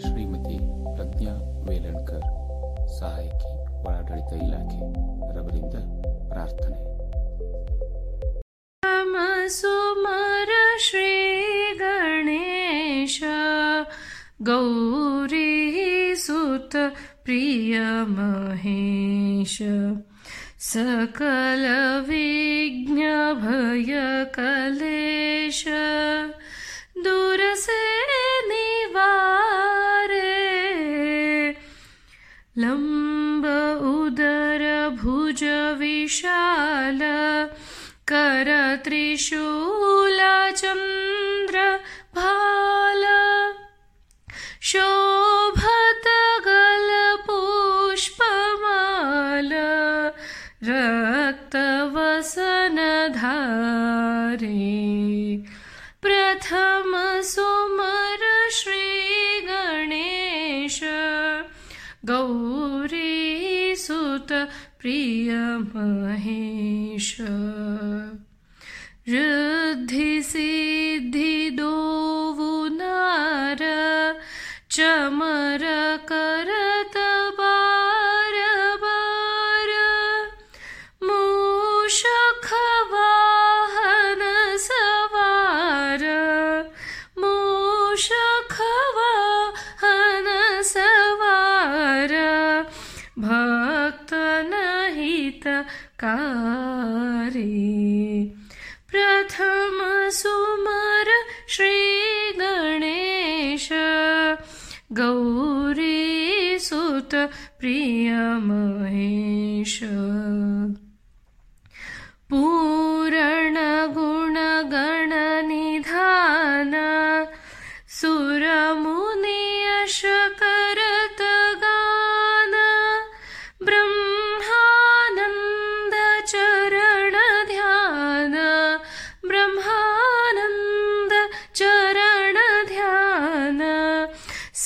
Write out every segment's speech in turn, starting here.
ಶ್ರೀಮತಿ ಪ್ರಜ್ಞಾ ವೇಲಣ್ಕರ್ ಸಹಾಯಕಿ ಒಳಾಡಳಿತ ಇಲಾಖೆ ರವರಿಂದ ಪ್ರಾರ್ಥನೆ ಸುಮರ ಶ್ರೀ ಗಣೇಶ ಗೌರಿ ಸುತ प्रिय महेश सकलविघ्नभयकलेश लम्ब उदर भुज विशाल कर त्रिशूल चन्द्र भाल। शोभत गल पुष्पमाल गौरी सुत प्रिय ऋद्धि सिद्धि दोवुनार चमर करत भक्त नहित कारी सुमर श्रीगणेश गौरी सुत प्रिय महेश। पूरण गुण गण निधान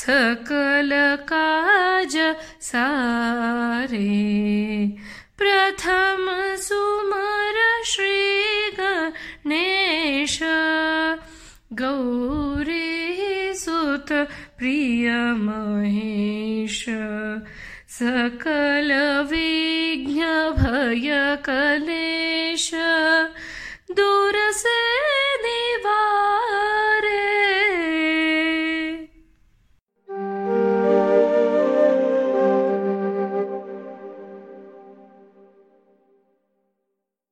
सकल काज सारे। प्रथम सुमर श्रीगणेश गौरी सुत प्रिय महेश। सकल विघ्न भय कलेश